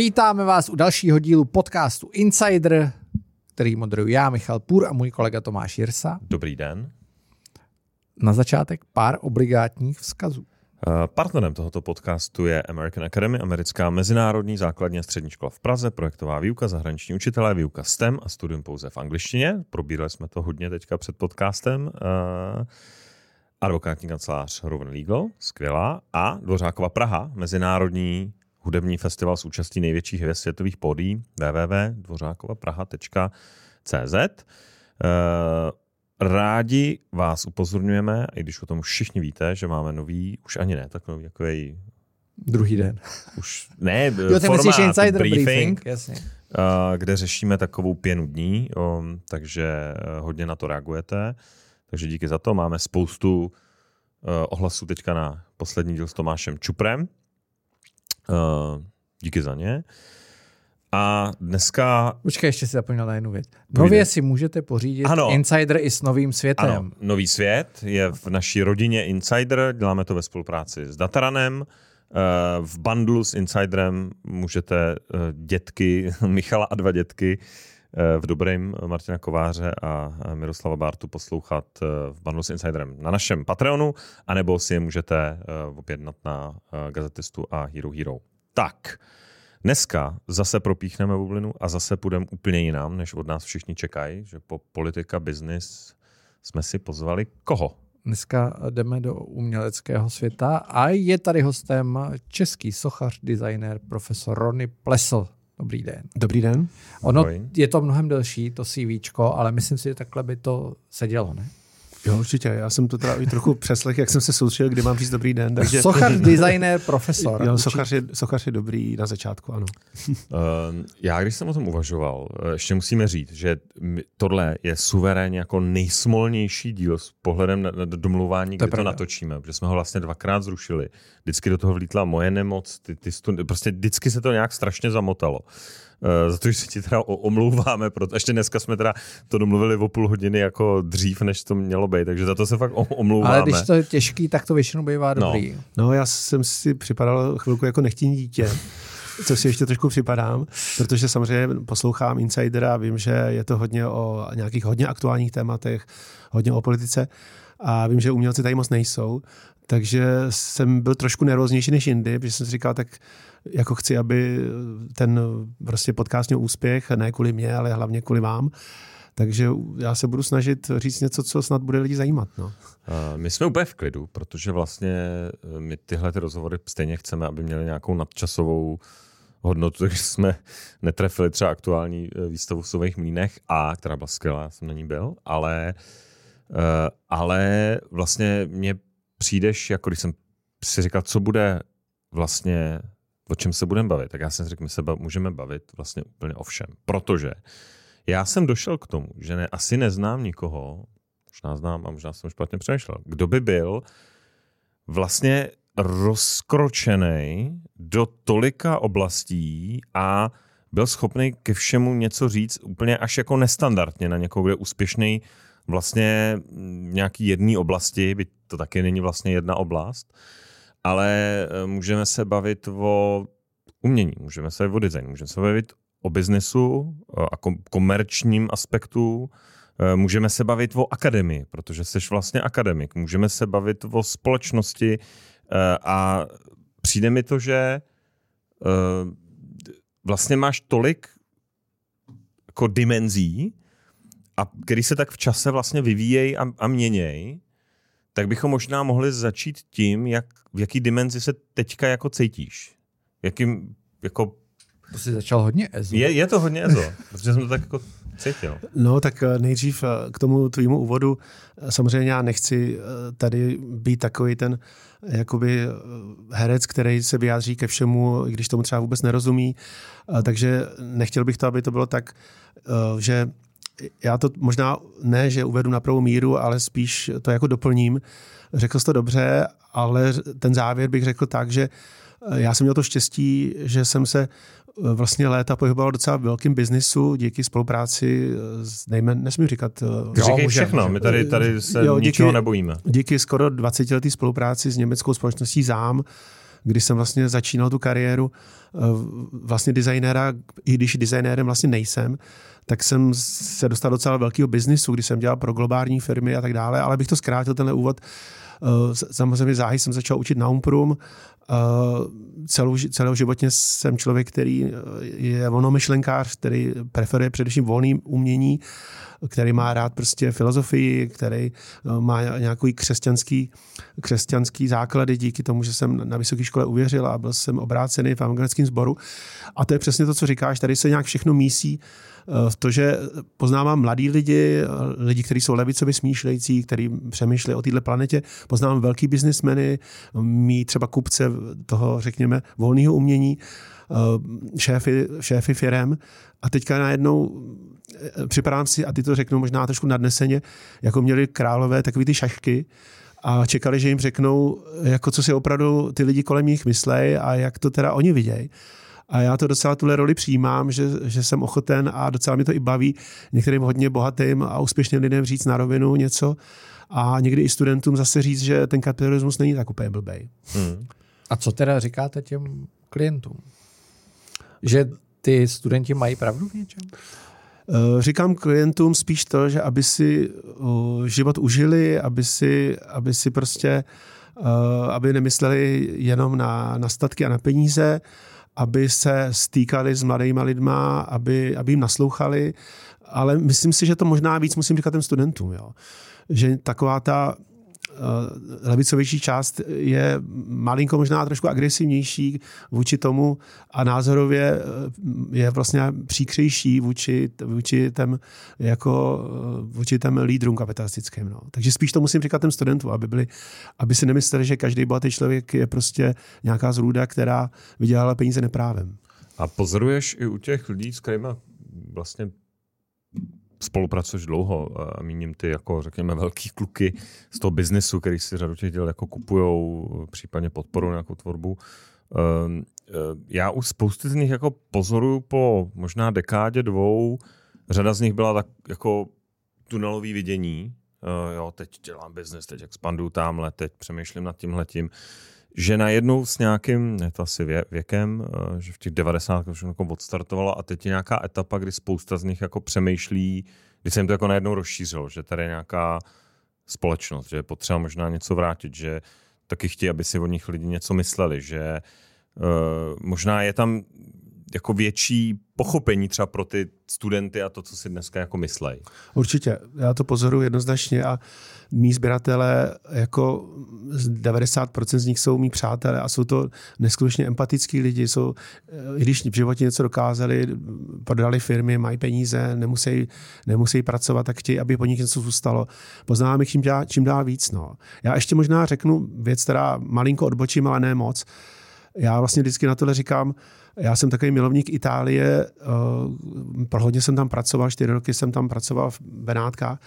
Vítáme vás u dalšího dílu podcastu Insider, který moderuji já, Michal Půr a můj kolega Tomáš Jirsa. Dobrý den. Na začátek pár obligátních vzkazů. Eh, partnerem tohoto podcastu je American Academy, americká mezinárodní základní a střední škola v Praze, projektová výuka, zahraniční učitelé, výuka STEM a studium pouze v angličtině. Probírali jsme to hodně teďka před podcastem. Uh, advokátní kancelář Rowan Legal, skvělá, a Dvořákova Praha, mezinárodní hudební festival s účastí největších hvězd světových podí www.dvořákovapraha.cz. Uh, Rádi vás upozorňujeme, i když o tom všichni víte, že máme nový, už ani ne, takový takový Druhý den. Už ne, jo, formát insider briefing, briefing jasně. Uh, kde řešíme takovou pěnu dní, takže uh, hodně na to reagujete. Takže díky za to. Máme spoustu ohlasů teďka na poslední díl s Tomášem Čuprem. Uh, díky za ně. A dneska... Počkej, ještě si zapomněl na jednu věc. Nově si můžete pořídit ano. Insider i s novým světem. Ano, nový svět je v naší rodině Insider, děláme to ve spolupráci s Dataranem. Eh, v bundlu s Insiderem můžete eh, dětky, Michala a dva dětky eh, v dobrém Martina Kováře a Miroslava Bartu poslouchat v bundlu s Insiderem na našem Patreonu, anebo si je můžete objednat na Gazetistu a Hero Hero. Tak, Dneska zase propíchneme bublinu a zase půjdeme úplně jinam, než od nás všichni čekají, že po politika business jsme si pozvali koho? Dneska jdeme do uměleckého světa a je tady hostem český sochař, designer, profesor Rony Plesl. Dobrý den. Dobrý den. Ono je to mnohem delší, to CV, ale myslím si, že takhle by to sedělo, ne? Jo, určitě. Já jsem to teda i trochu přeslech, jak jsem se soustředil, kdy mám říct dobrý den. Takže... Sochař, designer, profesor. Jo, sochař je, sochař je dobrý na začátku, ano. Uh, já, když jsem o tom uvažoval, eh, ještě musíme říct, že tohle je suverénně jako nejsmolnější díl s pohledem na, na domluvání, kdy to, to natočíme, protože jsme ho vlastně dvakrát zrušili. Vždycky do toho vlítla moje nemoc, ty, ty stu, prostě vždycky se to nějak strašně zamotalo. Uh, za to, že se ti teda omlouváme, proto ještě dneska jsme teda to domluvili o půl hodiny jako dřív, než to mělo být, takže za to se fakt omlouváme. Ale když to je těžký, tak to většinou bývá no. dobrý. No, no já jsem si připadal chvilku jako nechtění dítě co si ještě trošku připadám, protože samozřejmě poslouchám Insidera a vím, že je to hodně o nějakých hodně aktuálních tématech, hodně o politice a vím, že umělci tady moc nejsou, takže jsem byl trošku nervóznější než jindy, protože jsem si říkal, tak jako chci, aby ten prostě podcast měl úspěch, ne kvůli mě, ale hlavně kvůli vám. Takže já se budu snažit říct něco, co snad bude lidi zajímat. No. My jsme úplně v klidu, protože vlastně eh, my tyhle ty rozhovory stejně chceme, aby měly nějakou nadčasovou hodnotu, takže jsme netrefili třeba aktuální eh, výstavu v Sových mlínech a která byla skvělá, já jsem na ní byl, ale, eh, ale vlastně mně přijdeš, jako když jsem si říkal, co bude vlastně o čem se budeme bavit, tak já jsem řekl, my se můžeme bavit vlastně úplně o všem. Protože já jsem došel k tomu, že ne, asi neznám nikoho, možná znám a možná jsem špatně přemýšlel, kdo by byl vlastně rozkročený do tolika oblastí a byl schopný ke všemu něco říct úplně až jako nestandardně na někoho, kdo je úspěšný vlastně nějaký jedné oblasti, byť to taky není vlastně jedna oblast, ale eh, můžeme se bavit o umění, můžeme se bavit o designu, můžeme se bavit o biznesu eh, a komerčním aspektu, eh, můžeme se bavit o akademii, protože jsi vlastně akademik, můžeme se bavit o společnosti a přijde mi to, že vlastně máš tolik jako dimenzí, a který se tak v čase vlastně vyvíjejí a, a měnějí, tak bychom možná mohli začít tím, jak, v jaký dimenzi se teďka jako cítíš. Jakým, jako... To jsi začal hodně EZO. Je, je to hodně EZO, protože jsem to tak jako cítil. No tak eh, nejdřív eh, k tomu tvýmu úvodu. Eh, samozřejmě já nechci tady být takový ten jakoby herec, který se vyjádří ke všemu, i když tomu třeba vůbec nerozumí. Takže nechtěl bych to, aby to bylo tak, že já to možná ne, že uvedu na pravou míru, ale spíš to jako doplním. Řekl jsi to dobře, ale ten závěr bych řekl tak, že eh, já jsem měl to štěstí, že jsem se eh, vlastně léta pohyboval docela v velkém biznisu díky spolupráci eh, s nejmen, nesmím říkat. Říkej všechno, my tady, tady se jo, díky, ničeho nebojíme. Díky skoro 20 letý spolupráci s německou společností ZÁM, kdy jsem vlastně začínal tu kariéru eh, vlastně designéra, i když designérem vlastně nejsem, tak jsem se dostal docela velkého biznisu, kdy jsem dělal pro globální firmy a tak dále, ale bych to zkrátil tenhle úvod. Eh, samozřejmě záhy jsem začal učit na Umprum, celou, celou životně jsem člověk, který je volnomyšlenkář, který preferuje především volné umění, který má rád prostě filozofii, který eh, má nějaký křesťanský, křesťanský základy díky tomu, že jsem na vysoké škole uvěřil a byl jsem obrácený v evangelickém sboru. A to je přesně to, co říkáš, tady se nějak všechno mísí v to, že poznávám mladí lidi, lidi, kteří jsou levicově smýšlející, kteří přemýšlejí o této planetě, poznávám velký biznismeny, mý třeba kupce toho, řekněme, volného umění, šéfy, šéfy firem. A teďka najednou eh, připadám si, a ty to řeknou možná trošku nadneseně, jako měli králové takový ty šašky, a čekali, že jim řeknou, jako co si opravdu ty lidi kolem nich myslej a jak to teda oni vidějí. A já to docela tuhle roli přijímám, že, že jsem ochoten a docela mě to i baví některým hodně bohatým a úspěšným lidem říct na rovinu něco a někdy i studentům zase říct, že ten kapitalismus není tak úplně blbej. Hmm. A co teda říkáte těm klientům? Že ty studenti mají pravdu v něčem? Eh, říkám klientům spíš to, že aby si život užili, aby si, aby si prostě, eh, aby nemysleli jenom na, na statky a na peníze, aby se stýkali s mladýma lidma, aby, aby jim naslouchali, ale myslím si, že to možná víc musím říkat těm studentům, jo. že taková ta Eh, levicovější část je malinko možná trošku agresivnější vůči tomu a názorově eh, je vlastně příkřejší vůči, vůči těm, jako, eh, vůči těm lídrům kapitalistickým. No. Takže spíš to musím říkat těm studentům, aby, byli, aby si nemysleli, že každý bohatý člověk je prostě nějaká zrůda, která vydělala peníze neprávem. A pozoruješ i u těch lidí, s kterými vlastně spolupracuješ dlouho a míním ty jako řekněme velký kluky z toho biznesu, který si řadu těch děl jako kupujou, případně podporu nějakou tvorbu. Ehm, eh, já už spousty z nich jako pozoruju po možná dekádě dvou, řada z nich byla tak jako tunelový vidění, uh, jo, teď dělám biznes, teď expanduju tamhle, teď přemýšlím nad tím letím že najednou s nějakým, je to asi vě, věkem, eh, že v těch 90 už jako odstartovalo a teď je nějaká etapa, kdy spousta z nich jako přemýšlí, kdy se jim to jako najednou rozšířilo, že tady je nějaká společnost, že je potřeba možná něco vrátit, že taky chtějí, aby si o nich lidi něco mysleli, že uh, možná je tam jako větší pochopení třeba pro ty studenty a to, co si dneska jako myslej. Určitě, já to pozoruji jednoznačně a mý sběratele, jako 90% z nich jsou mý přátelé a jsou to neskutečně empatický lidi, jsou, i když v životě něco dokázali, prodali firmy, mají peníze, nemusí, nemusí pracovat, tak chtějí, aby po nich něco zůstalo. Poznáváme čím, dál, čím dál víc. No. Já ještě možná řeknu věc, která malinko odbočím, ale ne moc. Já vlastně vždycky na tohle říkám, já jsem takový milovník Itálie, uh, pro hodně jsem tam pracoval, čtyři roky jsem tam pracoval v Benátkách.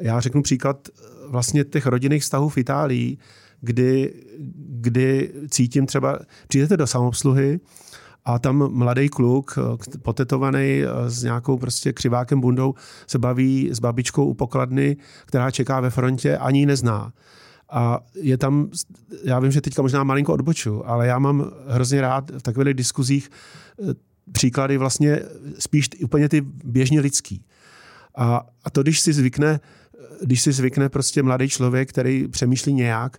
Já řeknu příklad eh, vlastně těch rodinných vztahů v Itálii, kdy, kdy cítím třeba, přijdete do samobsluhy a tam mladý kluk, eh, potetovaný s nějakou prostě křivákem bundou, se baví s babičkou u pokladny, která čeká ve frontě, ani ji nezná. A je tam, já vím, že teďka možná malinko odboču, ale já mám hrozně rád v takových diskuzích eh, příklady vlastně spíš úplně ty běžně lidský. A, a to, když si zvykne, když si zvykne prostě mladý člověk, který přemýšlí nějak,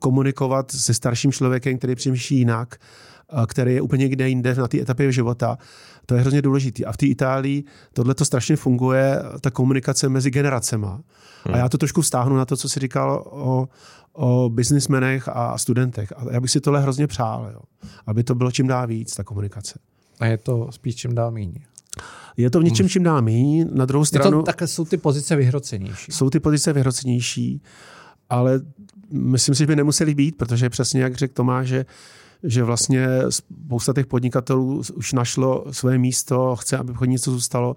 komunikovat se starším člověkem, který přemýšlí jinak, který je úplně někde jinde na té etapě života, to je hrozně důležité. A v té Itálii tohle to strašně funguje, ta komunikace mezi generacema. Hmm. A já to trošku vztáhnu na to, co jsi říkal o, o biznismenech a studentech. A já bych si tohle hrozně přál, jo. aby to bylo čím dál víc, ta komunikace. A je to spíš čím dál méně. Je to v něčem čím dál méně. Na druhou stranu... tak jsou ty pozice vyhrocenější. Jsou ty pozice vyhrocenější, ale myslím si, že by nemuseli být, protože přesně jak řekl Tomáš, že že vlastně spousta těch podnikatelů už našlo své místo, chce, aby pod něco zůstalo.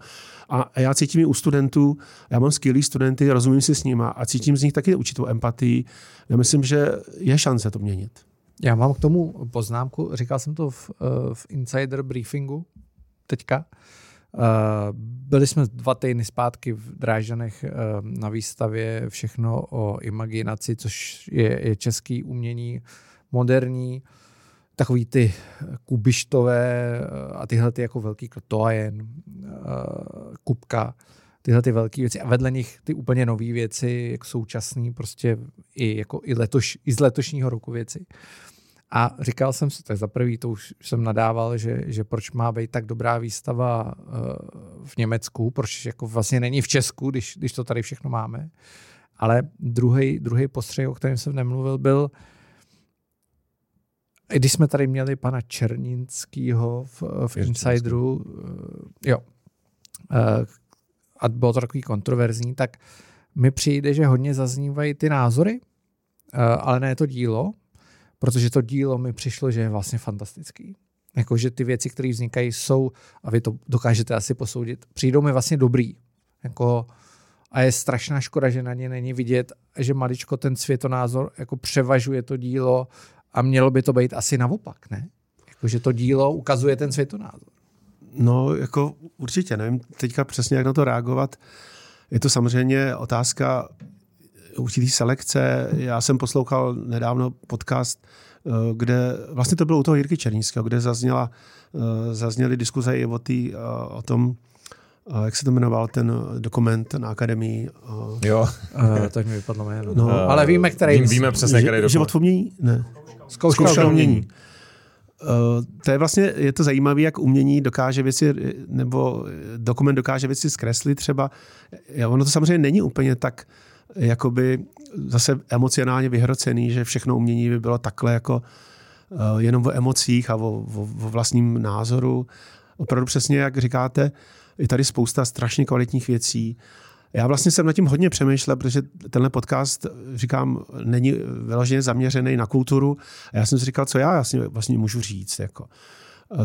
A já cítím i u studentů, já mám skvělý studenty, rozumím si s nimi a cítím z nich taky určitou empatii. Já myslím, že je šance to měnit. Já mám k tomu poznámku, říkal jsem to v, eh, v Insider briefingu teďka. Eh, byli jsme dva týdny zpátky v Drážanech eh, na výstavě Všechno o imaginaci, což je, je český umění moderní. Takový ty kubištové a tyhle ty jako velký toajen, kubka, tyhle ty velké věci. A vedle nich ty úplně nové věci, jak současný, prostě i, jako i, letoš, i z letošního roku věci. A říkal jsem si, tak za prvý to už jsem nadával, že, že proč má být tak dobrá výstava uh, v Německu, proč jako vlastně není v Česku, když, když to tady všechno máme. Ale druhý, druhý postřeh, o kterém jsem nemluvil, byl, když jsme tady měli pana Černínského v, v Insideru, uh, jo, uh, a bylo to takový kontroverzní, tak mi přijde, že hodně zaznívají ty názory, ale ne to dílo, protože to dílo mi přišlo, že je vlastně fantastický. Jakože ty věci, které vznikají, jsou, a vy to dokážete asi posoudit, přijdou mi vlastně dobrý. Jako, a je strašná škoda, že na ně není vidět, že maličko ten světonázor jako převažuje to dílo a mělo by to být asi naopak, ne? Jakože to dílo ukazuje ten světonázor. No, jako určitě, nevím teďka přesně, jak na to reagovat. Je to samozřejmě otázka určitý selekce. Já jsem poslouchal nedávno podcast, eh, kde vlastně to bylo u toho Jirky Černínského, kde zazněla, eh, zazněly diskuze i o, tý, eh, o tom, jak se to jmenoval ten dokument na akademii. Jo. Uh, tak mi vypadlo jméno. No, ale víme, který. Vím, víme přesně, který dokument. Život v umění? Ne. Zkouška, Zkouška umění. umění. Uh, to je vlastně, je to zajímavé, jak umění dokáže věci, nebo dokument dokáže věci zkreslit třeba. Ono to samozřejmě není úplně tak jakoby zase emocionálně vyhrocený, že všechno umění by bylo takhle jako uh, jenom o emocích a o, o, o vlastním názoru. Opravdu přesně, jak říkáte, je tady spousta strašně kvalitních věcí. Já vlastně jsem nad tím hodně přemýšlel, protože tenhle podcast, říkám, není vyloženě zaměřený na kulturu. A já jsem si říkal, co já vlastně, vlastně můžu říct, jako,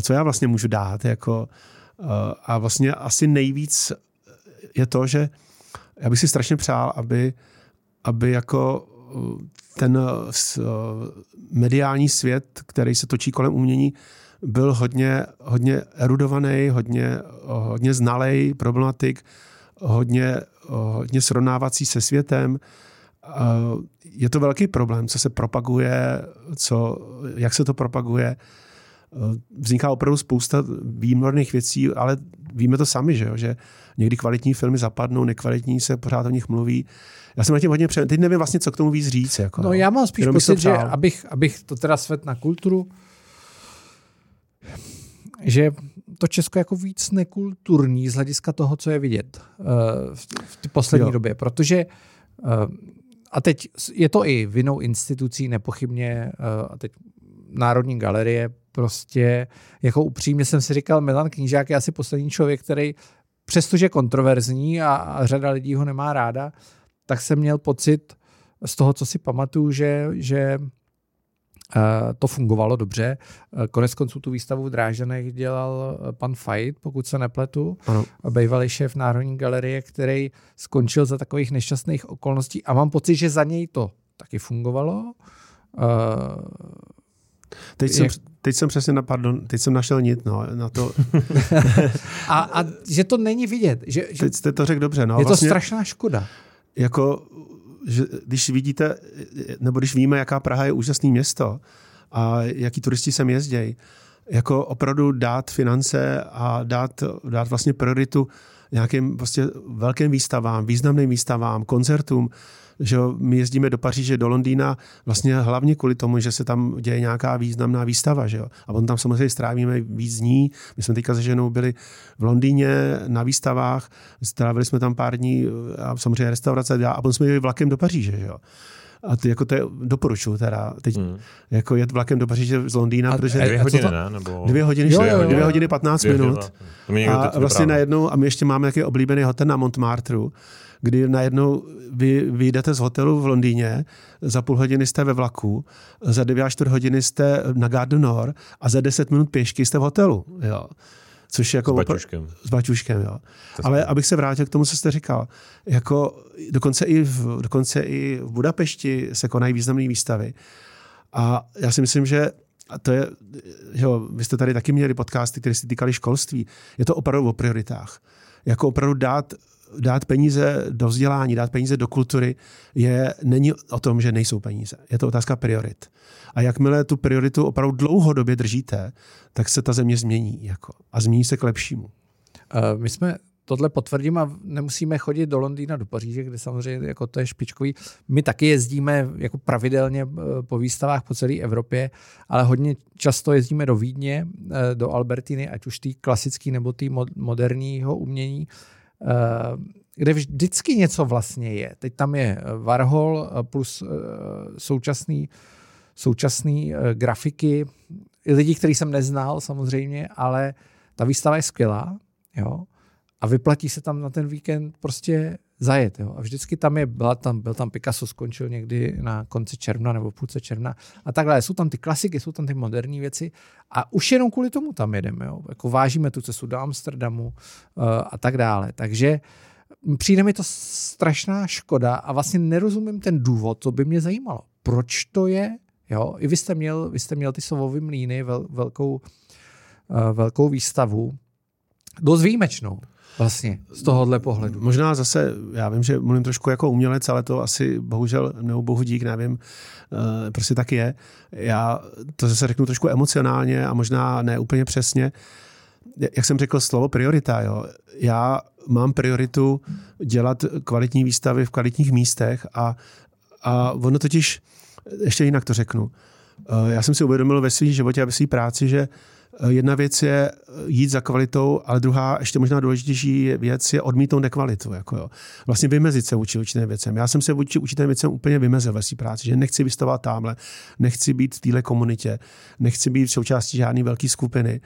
co já vlastně můžu dát. Jako, a vlastně asi nejvíc je to, že já bych si strašně přál, aby, aby jako ten mediální svět, který se točí kolem umění, byl hodně, hodně erudovaný, hodně, hodně znalej problematik, hodně, hodně srovnávací se světem. Je to velký problém, co se propaguje, co, jak se to propaguje. Vzniká opravdu spousta výmorných věcí, ale víme to sami, že, jo? že někdy kvalitní filmy zapadnou, nekvalitní se pořád o nich mluví. Já jsem na tím hodně přemýšlel. Teď nevím vlastně, co k tomu víc říct. Jako, no, já mám spíš Jenom pocit, že abych, abych to teda svet na kulturu, že to Česko je jako víc nekulturní z hlediska toho, co je vidět uh, v, v té poslední jo. době, protože uh, a teď je to i vinou institucí nepochybně uh, a teď Národní galerie prostě jako upřímně jsem si říkal, Milan Knížák je asi poslední člověk, který přestože je kontroverzní a, a řada lidí ho nemá ráda, tak jsem měl pocit z toho, co si pamatuju, že, že Eh, to fungovalo dobře. Eh, konec konců tu výstavu v Drážanech dělal eh, pan Fajt, pokud se nepletu, ano. bývalý šéf Národní galerie, který skončil za takových nešťastných okolností a mám pocit, že za něj to taky fungovalo. Teď jsem, teď jsem přesně, na, pardon, teď jsem našel nit no, na to. a, a že to není vidět. Že, že teď jste to řekl dobře. No, je vlastně, to strašná škoda. Jako že když vidíte, nebo když víme, jaká Praha je úžasné město a jaký turisti sem jezdí, jako opravdu dát finance a dát, dát vlastně prioritu nějakým vlastně velkým výstavám, významným výstavám, koncertům, že my jezdíme do Paříže, do Londýna vlastně hlavně kvůli tomu, že se tam děje nějaká významná výstava. Že jo? A potom tam samozřejmě strávíme víc dní. My jsme teďka se ženou byli v Londýně na výstavách, strávili jsme tam pár dní a samozřejmě restaurace a potom jsme jeli vlakem do Paříže. Že jo? A ty, jako to je, doporučuji teda, teď hmm. jako jet vlakem do Paříže z Londýna, a, protože... Dvě hodiny, ne? Nebo... Dvě hodiny, jo, jo, jo. dvě hodiny 15 dvě minut. A vlastně najednou, a my ještě máme nějaký oblíbený hotel na Montmartre, kdy najednou vy vyjdete z hotelu v Londýně, za půl hodiny jste ve vlaku, za 9 až čtvrt hodiny jste na Garden Nord a za 10 minut pěšky jste v hotelu. Jo. Což je jako s baťuškem. S baťuškem, jo. Ale abych se vrátil k tomu, co jste říkal, jako dokonce i v, dokonce i v Budapešti se konají významné výstavy. A já si myslím, že a to je, že jo, vy jste tady taky měli podcasty, které se týkaly školství. Je to opravdu o prioritách. Jako opravdu dát dát peníze do vzdělání, dát peníze do kultury, je, není o tom, že nejsou peníze. Je to otázka priorit. A jakmile tu prioritu opravdu dlouhodobě držíte, tak se ta země změní. Jako, a změní se k lepšímu. Uh, my jsme tohle potvrdím a nemusíme chodit do Londýna, do Paříže, kde samozřejmě jako to je špičkový. My taky jezdíme jako pravidelně eh, po výstavách po celé Evropě, ale hodně často jezdíme do Vídně, eh, do Albertiny, ať už tý klasický nebo tý moderního umění, kde vždycky něco vlastně je. Teď tam je Warhol plus současný, současný grafiky, lidi, který jsem neznal samozřejmě, ale ta výstava je skvělá. Jo? a vyplatí se tam na ten víkend prostě zajet. Jo. A vždycky tam je, byla tam, byl tam Picasso, skončil někdy na konci června nebo půlce června a takhle. Jsou tam ty klasiky, jsou tam ty moderní věci a už jenom kvůli tomu tam jedeme. Jo. Jako vážíme tu cestu do Amsterdamu uh, a tak dále. Takže přijde mi to strašná škoda a vlastně nerozumím ten důvod, to by mě zajímalo. Proč to je? Jo, i vy jste měl, vy jste měl ty sovové mlíny, vel, velkou, uh, velkou výstavu, dost výjimečnou vlastně z tohohle pohledu. Možná zase, já vím, že mluvím trošku jako umělec, ale to asi bohužel, nebo bohu dík, nevím, eh, prostě tak je. Já to zase řeknu trošku emocionálně a možná ne úplně přesně. Jak jsem řekl, slovo priorita, jo. Já mám prioritu dělat kvalitní výstavy v kvalitních místech a, a ono totiž, ještě jinak to řeknu, eh, já jsem si uvědomil ve svém životě a ve své práci, že Eh, jedna věc je eh, jít za kvalitou, ale druhá, ještě možná důležitější věc je odmítnout nekvalitu. Jako jo. Vlastně vymezit se vůči určitým věcem. Já jsem se vůči určitým věcem úplně vymezil ve své práci, že nechci vystavovat tamhle, nechci být v téhle komunitě, nechci být v součástí žádné velké skupiny.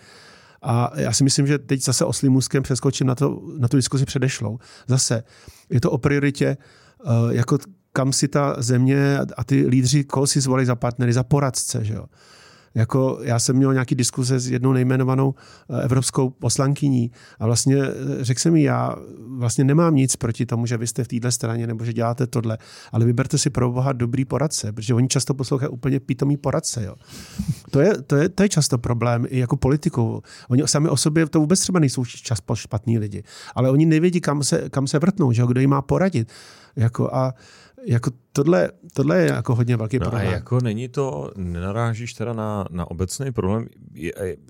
A já si myslím, že teď zase oslým můzkem přeskočím na, to, na tu diskuzi předešlou. Zase je to o prioritě, eh, jako kam si ta země a ty lídři, koho si zvolili za partnery, za poradce. Že jo? Jako já jsem měl nějaký diskuze s jednou nejmenovanou eh, evropskou poslankyní a vlastně eh, řekl jsem mi, já vlastně nemám nic proti tomu, že vy jste v této straně nebo že děláte tohle, ale vyberte si pro boha dobrý poradce, protože oni často poslouchají úplně pitomý poradce. Jo. To, je, to, je, to je často problém i jako politikou. Oni sami o sobě to vůbec třeba nejsou čas špatní lidi, ale oni nevědí, kam se, kam se vrtnout, že jo, kdo jim má poradit. Jako a jako tohle, tohle je jako hodně velký no problém. A jako není to, nenarážíš teda na, na obecný problém,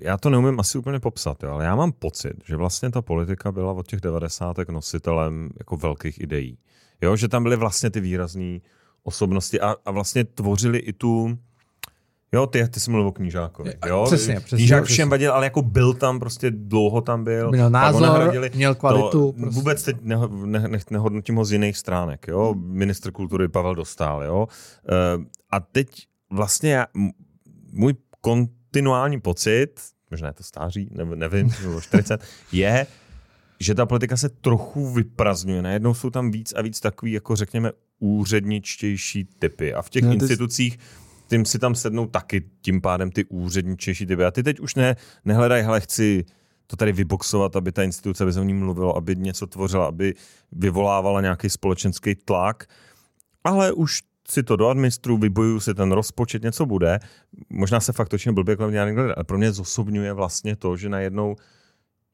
já to neumím asi úplně popsat, jo, ale já mám pocit, že vlastně ta politika byla od těch devadesátek nositelem jako velkých ideí. Jo, že tam byly vlastně ty výrazné osobnosti a, a vlastně tvořili i tu, Jo, ty, ty jsi mluvil o knížákovi. Jo? Přesně, přesně. Knížák všem vadil, ale jako byl tam, prostě dlouho tam byl. Měl názor, měl kvalitu. To, prostě. Vůbec teď ne, ne, ne, nehodnotím ho z jiných stránek. Jo? Ministr kultury Pavel Dostál. Jo? Uh, a teď vlastně já, můj kontinuální pocit, možná je to stáří, ne, nevím, nebo 40, je, že ta politika se trochu vyprazňuje. Najednou jsou tam víc a víc takový, jako řekněme, úředničtější typy. A v těch no, institucích tím si tam sednou taky tím pádem ty úředničejší typy. A ty teď už ne, nehledají, hele, chci to tady vyboxovat, aby ta instituce, aby se o ní mluvilo, aby něco tvořila, aby vyvolávala nějaký společenský tlak, ale už si to do administru, vybojuju si ten rozpočet, něco bude. Možná se fakt točně blbě kolem ale pro mě zosobňuje vlastně to, že najednou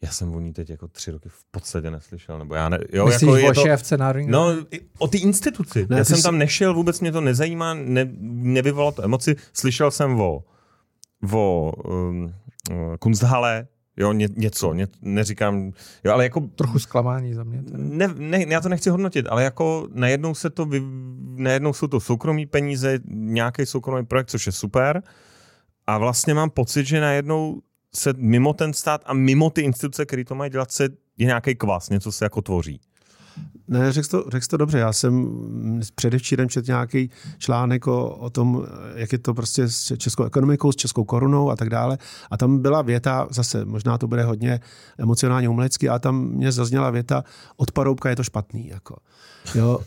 já jsem o ní teď jako tři roky v podstatě neslyšel. Nebo já ne, jo, Myslíš jako o to, šéfce Národní? No, o ty instituci. Ne, já jsem jsi... tam nešel, vůbec mě to nezajímá, ne, nevyvolalo to emoci. Slyšel jsem o, o um, Kunsthalle, jo, ně, něco, ně, neříkám, jo, ale jako... Trochu zklamání za mě. Ne, ne, já to nechci hodnotit, ale jako najednou se to, vy, najednou jsou to soukromí peníze, nějaký soukromý projekt, což je super, a vlastně mám pocit, že najednou se mimo ten stát a mimo ty instituce, které to mají dělat, se je nějaký kvas, něco se jako tvoří. Ne, řekl to, řekl to dobře. Já jsem předevčírem četl nějaký článek o, o tom, jak je to prostě s českou ekonomikou, s českou korunou a tak dále. A tam byla věta, zase možná to bude hodně emocionálně umělecky, a tam mě zazněla věta, od paroubka je to špatný. Jako. Jo,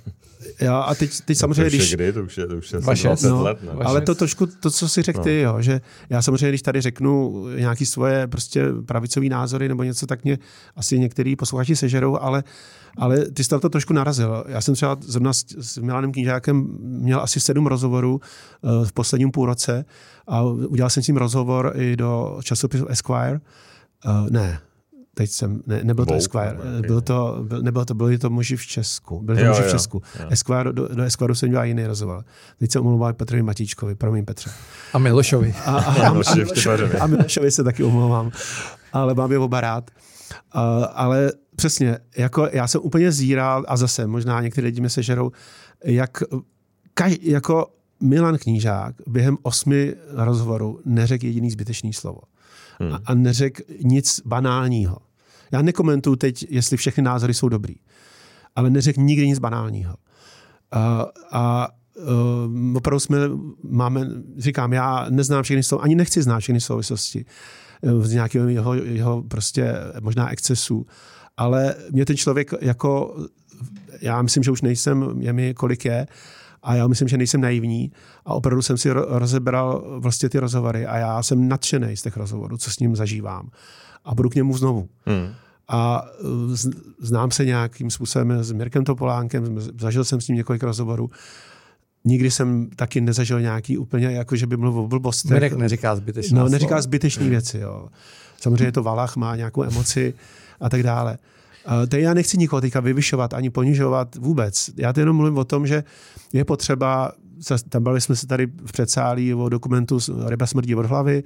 já a teď, teď samozřejmě, to když... Kdy, to už je, to už je vaše, 20 no, let, ne? Ale to trošku, to, co si řekl no. ty, jo, že já samozřejmě, když tady řeknu nějaký svoje prostě pravicové názory nebo něco, tak mě asi některý posluchači sežerou, ale, ale ty jsi na to trošku narazil. Já jsem třeba zrovna s, s Milanem Knížákem měl asi sedm rozhovorů uh, v posledním půlroce a udělal jsem s ním rozhovor i do časopisu Esquire. Uh, ne, teď jsem, ne, nebyl to Vogue, Esquire, jaký? byl to, byl, nebylo to, byli to muži v Česku, byli to Jo, muži v jo, Česku. jo. Esquire, do, do Esquire jsem dělal jiný rozhovor. Teď se omlouvám Petrovi Matíčkovi, promiň Petře. A Milošovi. A, a, a, Miloši v Štěpařově. a Milošovi se taky omlouvám, ale mám je oba rád. Uh, ale přesně, jako já jsem úplně zíral a zase možná některé lidi mi sežerou, jak kaž, jako Milan Knížák během osmi rozhovorů neřekl jediný zbytečný slovo. Hmm. A, a neřekl nic banálního. Já nekomentuju teď, jestli všechny názory jsou dobrý, ale neřekl nikdy nic banálního. A, a uh, opravdu jsme, máme, říkám, já neznám všechny souvislosti, ani nechci znát všechny souvislosti eh, z nějakého jeho, jeho prostě možná excesů, ale mě ten člověk jako, já myslím, že už nejsem, je mi kolik je, a já myslím, že nejsem naivní a opravdu jsem si ro- rozebral vlastně ty rozhovory a já jsem nadšený z těch rozhovorů, co s ním zažívám. A budu k němu znovu. Hmm. A z- znám se nějakým způsobem s Mirkem Topolánkem, zažil jsem s ním několik rozhovorů. Nikdy jsem taky nezažil nějaký úplně, jako že by mluvil o blbostech. Mirek neříká zbytečná No, neříká zbytečné věci. Jo. Samozřejmě je to Valach, má nějakou emoci a tak dále. Teď já nechci nikoho teďka vyvyšovat ani ponižovat vůbec. Já to jenom mluvím o tom, že je potřeba, tam bavili jsme se tady v předsálí o dokumentu Ryba smrdí od hlavy,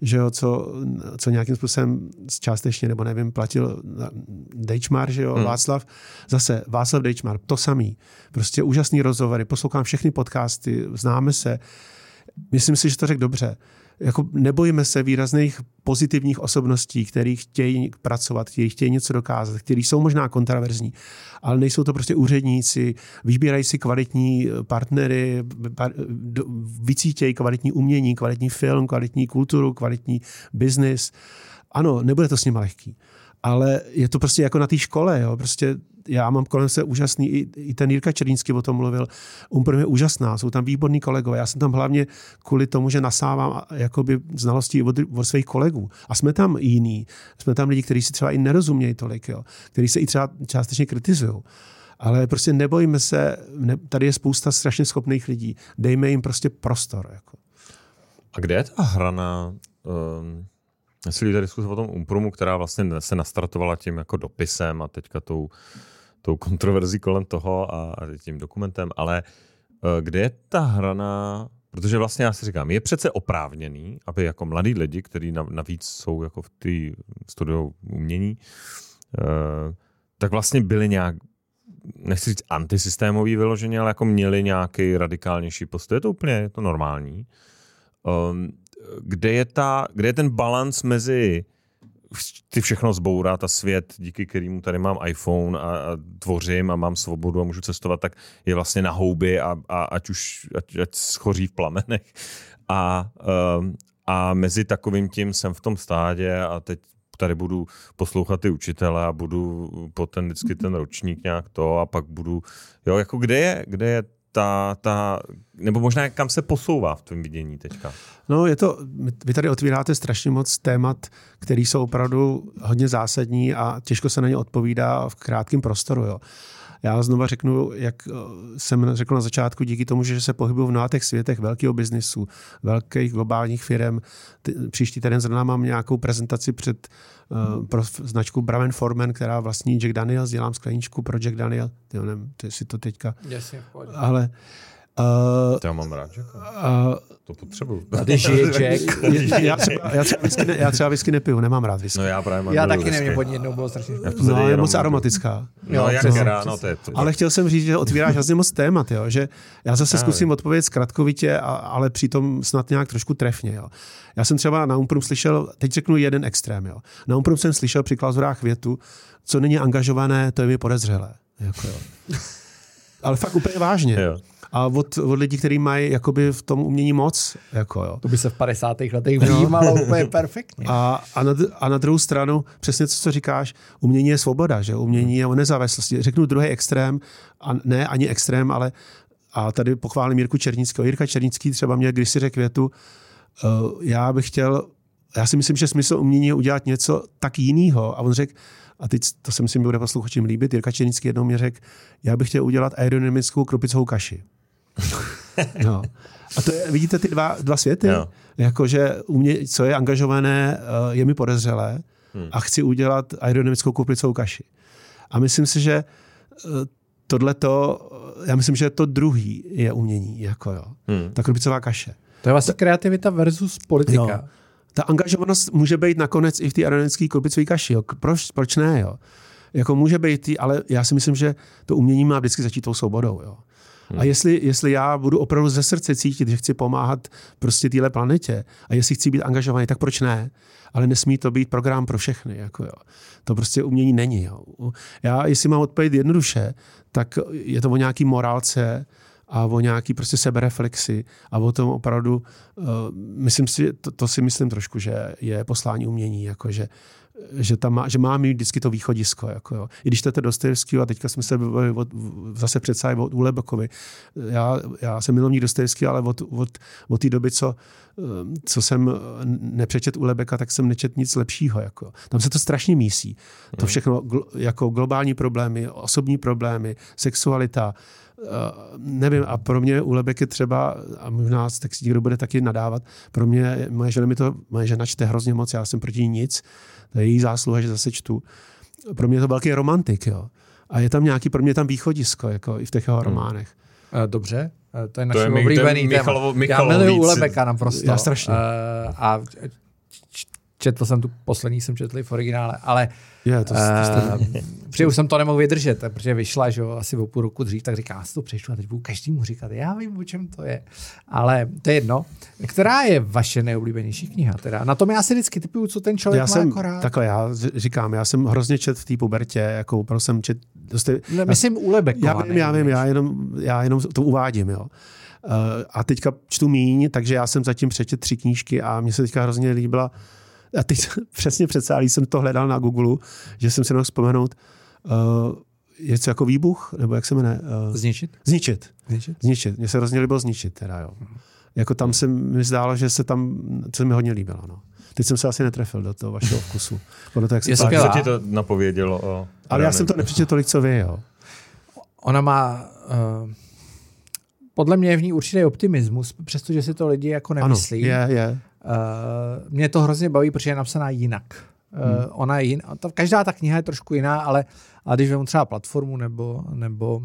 že jo, co, co nějakým způsobem částečně, nebo nevím, platil Dejčmar, že jo, hmm. Václav. Zase Václav Dejčmar, to samý. Prostě úžasný rozhovory, poslouchám všechny podcasty, známe se. Myslím si, že to řekl dobře. Jako nebojíme se výrazných pozitivních osobností, který chtějí pracovat, kteří chtějí něco dokázat, kteří jsou možná kontraverzní, ale nejsou to prostě úředníci, vybírají si kvalitní partnery, par- do- vycítějí kvalitní umění, kvalitní film, kvalitní kulturu, kvalitní biznis. Ano, nebude to s nimi lehký, ale je to prostě jako na té škole, jo, prostě já mám kolem se úžasný, i, i ten Jirka Černínský o tom mluvil, úplně je úžasná, jsou tam výborní kolegové, já jsem tam hlavně kvůli tomu, že nasávám jakoby znalostí od, od svých kolegů. A jsme tam jiní, jsme tam lidi, kteří si třeba i nerozumějí tolik, jo, kteří se i třeba částečně kritizují. Ale prostě nebojíme se, ne, tady je spousta strašně schopných lidí, dejme jim prostě prostor. Jako. A kde je ta hrana, um, jestli jde diskuse o tom Umpromu, která vlastně se nastartovala tím jako dopisem a teďka tou, tou kontroverzí kolem toho a, a tím dokumentem, ale uh, kde je ta hrana, protože vlastně já si říkám, je přece oprávněný, aby jako mladí lidi, kteří navíc jsou jako v té studiu umění, uh, tak vlastně byli nějak nechci říct antisystémový vyloženě, ale jako měli nějaký radikálnější postoj. Je to úplně je to normální. Um, kde, je ta, kde je ten balans mezi ty všechno zbourat a svět, díky kterému tady mám iPhone a, a tvořím a mám svobodu a můžu cestovat, tak je vlastně na houby a, a ať už ať, ať schoří v plamenech. A, um, a mezi takovým tím jsem v tom stádě a teď tady budu poslouchat ty učitele a budu po ten vždycky ten ročník nějak to a pak budu, jo, jako kde je, kde je ta, ta, nebo možná kam se posouvá v tom vidění teďka? No, je to, vy tady otvíráte strašně moc témat, které jsou opravdu hodně zásadní a těžko se na ně odpovídá v krátkém prostoru. Jo. Já znova řeknu, jak eh, jsem řekl na začátku, díky tomu, že se pohybuju v mnoha těch světech velkého biznisu, velkých globálních firm. Příští týden zrovna mám nějakou prezentaci před uh, pro značku Braven Forman, která vlastní Jack Daniels, dělám skleničku pro Jack Daniel. Ty nevím, ty si to teďka... Jasně, pohodě. Ale uh, To já mám rád, že? uh, To potřebuju. Tady žije Jack. já, třeba, já, třeba whisky ne, já třeba whisky nepiju, nemám rád whisky. No já právě mám Já taky nevím, pod jednou bylo strašně. No, je moc aromatická. No, Jo, jak přesně, ráno, to je to. Ale chtěl jsem říct, že otvíráš hrozně moc témat, jo? že já zase Já zkusím odpovědět zkratkovitě, a, ale přitom snad nějak trošku trefně. Jo? Já jsem třeba na Umprum slyšel, teď řeknu jeden extrém, jo? na Umprum jsem slyšel při klauzurách větu, co není angažované, to je mi podezřelé. Jako, jo. Ale fakt úplně vážně. Jo. A od, od lidí, kteří mají jakoby v tom umění moc. Jako, jo. To by se v 50. letech vnímalo úplně perfektně. A, a, na, a na druhou stranu, přesně to, co říkáš, umění je svoboda, že umění je o nezávislosti. Řeknu druhý extrém, a ne ani extrém, ale a tady pochválím Jirku Černického. Jirka Černický třeba mě když si řekl větu, uh, já bych chtěl, já si myslím, že smysl umění je udělat něco tak jiného. A on řekl, a teď to si myslím, bude posluchačům líbit, Jirka Černický jednou mě řekl, já bych chtěl udělat aerodynamickou krupicovou kaši. No. A to je, vidíte ty dva, dva světy? Jo. Jakože u mě, co je angažované, eh, je mi podezřelé hmm. a chci udělat aerodynamickou kuplicovou kaši. A myslím si, že eh, tohleto, já myslím, že to druhý je umění, jako jo. Hmm. Ta krupicová kaše. To je vlastně Ta, kreativita versus politika. Jo. Ta angažovanost může být nakonec i v té aerodynamické krupicové kaši. Jo. Proč, proč ne? Jo? Jako může být, ale já si myslím, že to umění má vždycky začít tou svobodou. Jo. A jestli, jestli já budu opravdu ze srdce cítit, že chci pomáhat prostě téhle planetě a jestli chci být angažovaný, tak proč ne? Ale nesmí to být program pro všechny. Jako jo. To prostě umění není. Jo. Já, jestli mám odpovědět jednoduše, tak je to o nějaký morálce, a o nějaký prostě sebereflexi a o tom opravdu, uh, myslím si, to, to si myslím trošku, že je poslání umění, jako že tam má, že má mít vždycky to východisko. Jako jo. I když to je Dostojevský a teďka jsme se od, zase představili od Ulebekovi. Já, já jsem milovník Dostojevský, ale od, od, od té doby, co, co jsem nepřečet Ulebeka, tak jsem nečet nic lepšího. Jako. Tam se to strašně mísí. To hmm. všechno jako globální problémy, osobní problémy, sexualita, Uh, nevím, a pro mě u Lebek je třeba, a možná tak si někdo bude taky nadávat, pro mě, moje žena mi to, moje žena čte hrozně moc, já jsem proti ní nic, to je její zásluha, že zase čtu. Pro mě je to velký romantik, jo. A je tam nějaký, pro mě tam východisko, jako i v těch jeho hmm. románech. Hmm. Dobře, to je naše oblíbený téma. Michalovo, Michalovo Já miluju Ulebeka naprosto. Já strašně. Uh, a četl jsem tu poslední, jsem četl v originále, ale je, to, to, uh, už jsem to nemohl vydržet, protože vyšla, že jo, asi o půl roku dřív, tak říká, já si to přečtu a teď budu každému říkat, já vím, o čem to je. Ale to je jedno. Která je vaše nejoblíbenější kniha? Teda? Na tom já si vždycky typuju, co ten člověk já má jsem, jako rád. Takhle, já říkám, já jsem hrozně čet v té pubertě, jako opravdu jsem čet... Dosti, ne, myslím u. Já vím, já vím, já jenom, já jenom to uvádím, jo. Uh, a teďka čtu míň, takže já jsem zatím přečet tři knížky a mně se teďka hrozně líbila a teď přesně před sálí jsem to hledal na Google, že jsem si mohl vzpomenout, uh, je to jako výbuch, nebo jak se jmenuje? Uh, zničit? Zničit. Zničit. Zničit. Mně se hrozně líbilo zničit, teda jo. Jako tam se mi zdálo, že se tam, co se mi hodně líbilo, no. Teď jsem se asi netrefil do toho vašeho vkusu. Podle toho, jak se tak, ti to napovědělo o... Ale já jsem to nepřečetl tolik, co vy, jo. Ona má... Uh, podle mě je v ní určitý optimismus, přestože si to lidi jako nemyslí. Ano, je, je. Uh, mě to hrozně baví, protože je napsaná jinak. Uh, hmm. Ona je jiná, ta, každá ta kniha je trošku jiná, ale, ale když vezmu třeba platformu nebo, nebo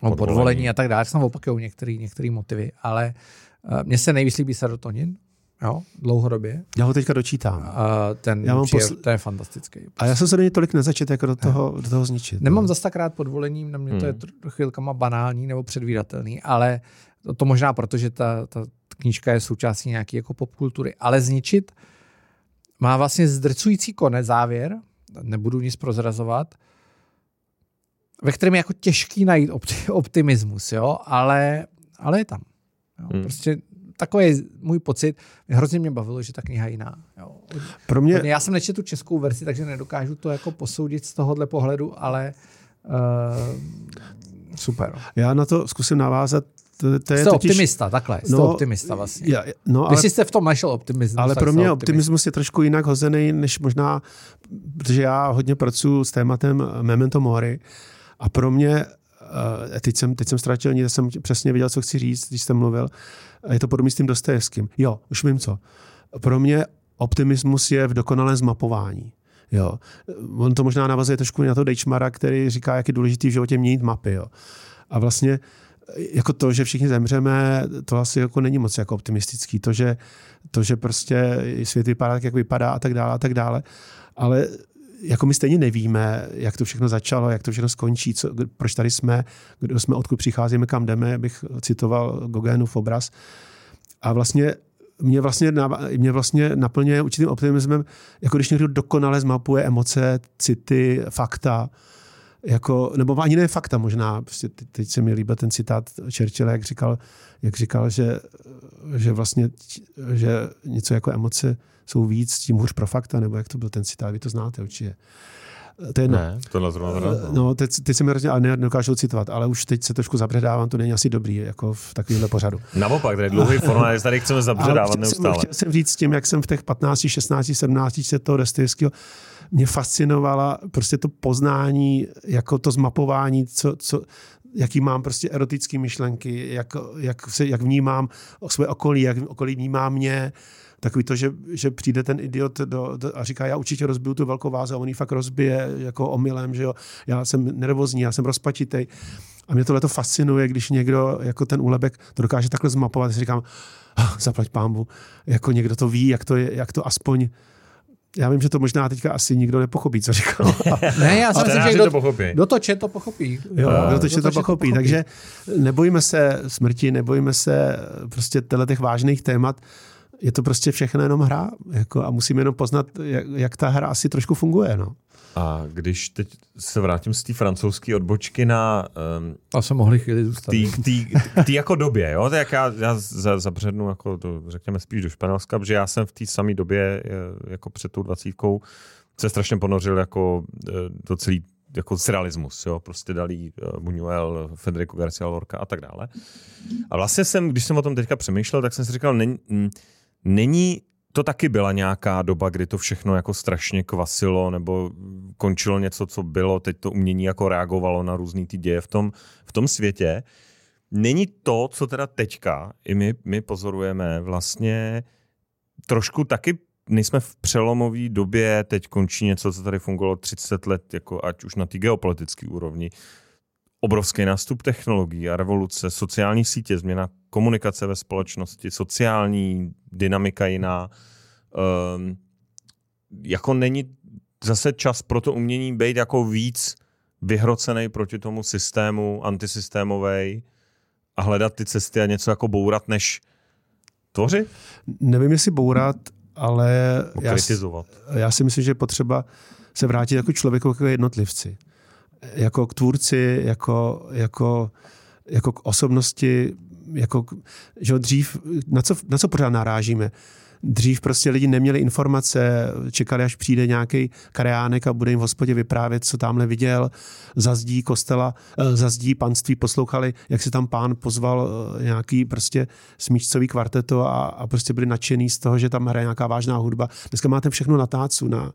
podvolení. podvolení a tak dále, tak tam opakují některé některý motivy, ale uh, mně se nejvíc líbí serotonin, jo, dlouhodobě. Já ho teďka dočítám. Uh, ten, já mám posl... to je fantastický. A já jsem se do něj tolik nezačet, jako do toho, do toho zničit. Nemám no. zase tak rád podvolením, na mě hmm. to je hmm. chvilkama banální nebo předvídatelný, ale to, to možná proto, že ta, ta knížka je součástí nějaké jako popkultury, ale zničit má vlastně zdrcující konec závěr, nebudu nic prozrazovat, ve kterém je jako těžký najít optimismus, jo, ale, ale je tam. Jo. Hmm. Prostě takový je můj pocit. Hrozně mě bavilo, že ta kniha je jiná. Jo. Pro mě... Já jsem nečetl tu českou verzi, takže nedokážu to jako posoudit z tohohle pohledu, ale uh, super. Já na to zkusím navázat to, to je jste totiž, optimista, takhle. Jste no, optimista vlastně. Já, no, ale, Když jste v tom našel optimismus. Ale pro mě optimismus je trošku jinak hozený, než možná, protože já hodně pracuji s tématem Memento Mori a pro mě, uh, teď jsem, teď jsem ztratil, nic, jsem přesně věděl, co chci říct, když jsem mluvil, je to podobný s tím Dostojevským. Jo, už vím co. Pro mě optimismus je v dokonalém zmapování. Jo. On to možná navazuje trošku na to Dejčmara, který říká, jak je důležitý v životě měnit mapy. Jo. A vlastně jako to, že všichni zemřeme, to asi jako není moc jako optimistický. To, že, to, že prostě svět vypadá tak, jak vypadá a tak dále a tak dále. Ale jako my stejně nevíme, jak to všechno začalo, jak to všechno skončí, co, proč tady jsme, kdo jsme, odkud přicházíme, kam jdeme, bych citoval Gogénův obraz. A vlastně mě vlastně, mě vlastně naplňuje určitým optimismem, jako když někdo dokonale zmapuje emoce, city, fakta, jako, nebo ani ne fakta možná, prostě teď se mi líbil ten citát Churchilla, jak říkal, jak říkal že, že vlastně, že něco jako emoce jsou víc, tím hůř pro fakta, nebo jak to byl ten citát, vy to znáte určitě. To je, ne, to zrovna No, teď, teď se mi hrozně, ale nedokážu citovat, ale už teď se trošku zabředávám, to není asi dobrý, jako v takovémhle pořadu. Naopak, tady dlouhý formát, tady chceme zabředávat neustále. Jsem, chtěl jsem říct tím, jak jsem v těch 15, 16, 17 se toho Dostoyevského mě fascinovala prostě to poznání, jako to zmapování, co, co, jaký mám prostě erotické myšlenky, jak, jak, se, jak vnímám své okolí, jak okolí vnímá mě, Takový to, že, že přijde ten idiot do, do, a říká, já určitě rozbiju tu velkou vázu a on ji fakt rozbije jako omylem, že jo. Já jsem nervózní, já jsem rozpatitej. A mě tohle to fascinuje, když někdo jako ten úlebek to dokáže takhle zmapovat. Si říkám, ah, zaplať pámbu, jako někdo to ví, jak to, je, jak to aspoň já vím, že to možná teďka asi nikdo nepochopí, co říkal. ne, já si myslím, že kdo, to pochopí. kdo to čet, to pochopí. Jo, kdo to čet, to, pochopí. pochopí. Takže nebojíme se smrti, nebojíme se prostě těch vážných témat. Je to prostě všechno jenom hra jako, a musíme jenom poznat, jak, jak ta hra asi trošku funguje. No. A když teď se vrátím z té francouzské odbočky na... Um, a se mohli chvíli zůstat. Tý jako době, jo? Tak já, já zabřednu jako do, řekněme spíš do Španělska, protože já jsem v té samé době jako před tou dvacítkou se strašně ponořil jako e, do celý jako surrealismus, jo, prostě Dalí, e, Buñuel, Federico Garcia Lorca a tak dále. A vlastně jsem, když jsem o tom teďka přemýšlel, tak jsem si říkal, není, není to taky byla nějaká doba, kdy to všechno jako strašně kvasilo nebo končilo něco, co bylo, teď to umění jako reagovalo na různý ty děje v tom, v tom světě. Není to, co teda teďka i my, my pozorujeme, vlastně trošku taky nejsme v přelomové době, teď končí něco, co tady fungovalo 30 let, jako ať už na té geopolitické úrovni. Obrovský nástup technologií a revoluce, sociální sítě, změna komunikace ve společnosti, sociální dynamika jiná. Um, jako není zase čas pro to umění být jako víc vyhrocený proti tomu systému, antisystémovej a hledat ty cesty a něco jako bourat, než tvořit? Nevím, jestli bourat, ale já, kritizovat. já si myslím, že je potřeba se vrátit jako člověku, jako jednotlivci. Jako k tvůrci, jako, jako, jako k osobnosti, jako, že dřív, na co, na co pořád narážíme? Dřív prostě lidi neměli informace, čekali, až přijde nějaký kareánek a bude jim v hospodě vyprávět, co tamhle viděl, zazdí kostela, eh, zazdí panství, poslouchali, jak se tam pán pozval eh, nějaký prostě smíčcový kvarteto a, a prostě byli nadšený z toho, že tam hraje nějaká vážná hudba. Dneska máte všechno na tácu, na,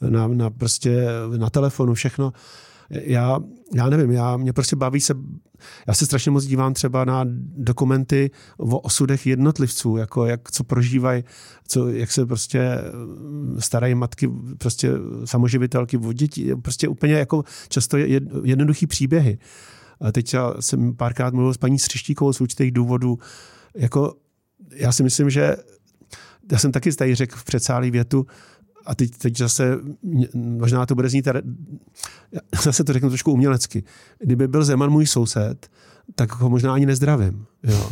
na, na prostě na telefonu, všechno já, já nevím, já, mě prostě baví se, já se strašně moc dívám třeba na dokumenty o osudech jednotlivců, jako jak co prožívají, co, jak se prostě eh, starají matky, prostě samoživitelky děti, prostě úplně jako často jed, jednoduchý příběhy. A teď já jsem párkrát mluvil s paní Střištíkovou z určitých důvodů, jako já si myslím, že já jsem taky tady řekl v předsálí větu, a teď, teď zase, možná to bude znít, zase to řeknu trošku umělecky. Kdyby byl Zeman můj soused, tak ho možná ani nezdravím, jo,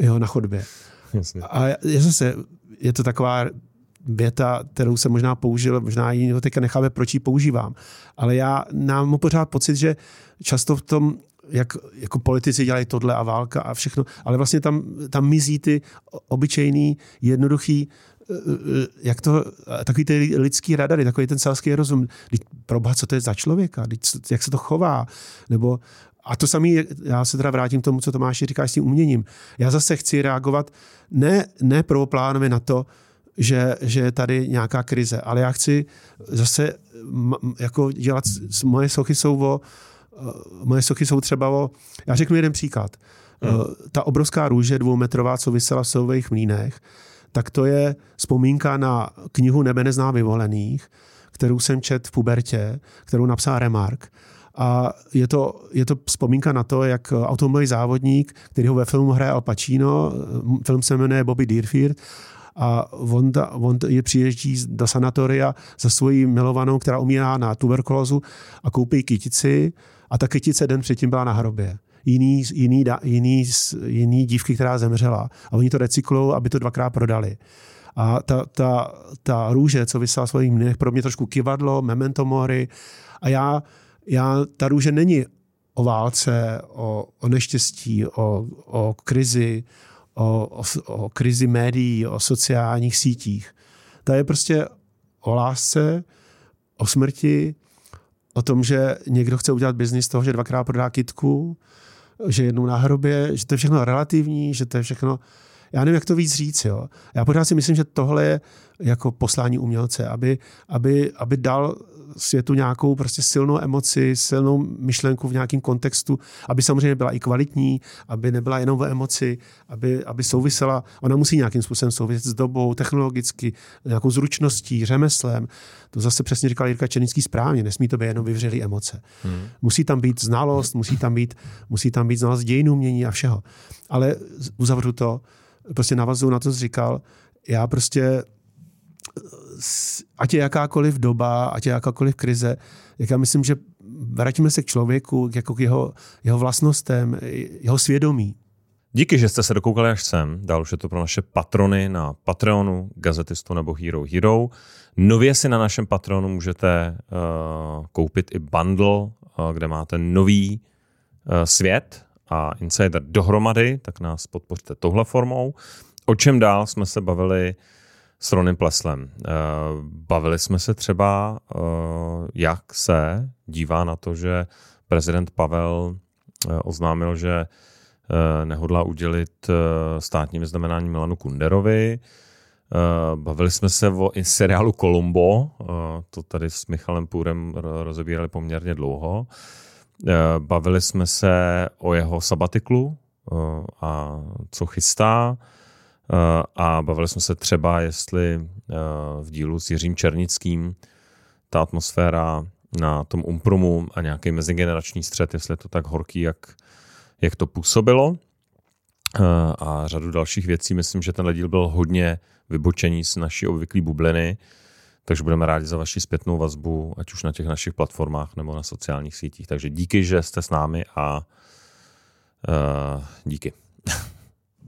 jo na chodbě. Jasně. A je zase, je to taková věta, kterou jsem možná použil, možná ji teďka necháme, proč ji používám. Ale já mám pořád pocit, že často v tom jak jako politici dělají tohle a válka a všechno, ale vlastně tam, tam mizí ty obyčejný, jednoduchý jak to, takový ty lidský radary, takový ten selský rozum, proba, co to je za člověka, jak se to chová, nebo a to samé, já se teda vrátím k tomu, co Tomáš říká s tím uměním. Já zase chci reagovat ne, ne prvoplánově na to, že, že je tady nějaká krize, ale já chci zase jako dělat, moje sochy jsou o, eh, moje sochy jsou třeba o, já řeknu jeden příklad. Hmm. Ta obrovská růže dvoumetrová, co vysela v Sových mlínech, tak to je vzpomínka na knihu Nebe nezná vyvolených, kterou jsem čet v pubertě, kterou napsal Remark. A je to, je to vzpomínka na to, jak automobilový závodník, který ho ve filmu hraje Al Pacino, film se jmenuje Bobby Deerfield, a on, on je přiježdí do sanatoria za svojí milovanou, která umírá na tuberkulózu a koupí kytici a ta kytice den předtím byla na hrobě jiný, jiný, jiný, jiný dívky, která zemřela. A oni to recyklují, aby to dvakrát prodali. A ta, ta, ta růže, co vysela svých mnech, pro mě trošku kivadlo, memento mori. A já, já, ta růže není o válce, o, o neštěstí, o, o krizi, o, o, o krizi médií, o sociálních sítích. Ta je prostě o lásce, o smrti, o tom, že někdo chce udělat biznis toho, že dvakrát prodá kitku, že jednou na hrobě, že to je všechno relativní, že to je všechno, já nevím, jak to víc říct. Jo. Já pořád si myslím, že tohle je jako poslání umělce, aby, aby, aby dal světu nějakou prostě silnou emoci, silnou myšlenku v nějakém kontextu, aby samozřejmě byla i kvalitní, aby nebyla jenom o emoci, aby, aby souvisela. Ona musí nějakým způsobem souviset s dobou, technologicky, nějakou zručností, řemeslem. To zase přesně říkal Jirka Černický správně, nesmí to být jenom vyvřelý emoce. Hmm. Musí tam být znalost, musí tam být, musí tam být znalost dějinů mění a všeho. Ale uzavřu to, prostě navazuju na to, co říkal, já prostě ať je jakákoliv doba, ať je jakákoliv krize, jak já myslím, že vrátíme se k člověku, jako k jeho, jeho vlastnostem, jeho svědomí. Díky, že jste se dokoukali až sem. Dál už je to pro naše patrony na Patreonu, Gazetistu nebo Hero Hero. Nově si na našem Patronu můžete uh, koupit i bundle, uh, kde máte nový uh, svět a Insider dohromady, tak nás podpořte touhle formou. O čem dál jsme se bavili s Ronem Pleslem. Eh, bavili jsme se třeba, eh, jak se dívá na to, že prezident Pavel eh, oznámil, že nehodlá udělit státní vyznamenání Milanu Kunderovi. Bavili jsme se o seriálu Columbo, to tady s Michalem Půrem rozebírali poměrně dlouho. Bavili jsme se o jeho sabatiklu a co chystá. Eh, a bavili jsme se třeba, jestli eh, v dílu s Jiřím Černickým ta atmosféra na tom Umpromu a nějaký mezigenerační střed, jestli je to tak horký, jak, jak to působilo. Eh, a řadu dalších věcí. Myslím, že ten díl byl hodně vybočení z naší obvyklé bubliny, takže budeme rádi za vaši zpětnou vazbu, ať už na těch našich platformách nebo na sociálních sítích. Takže díky, že jste s námi a uh, díky.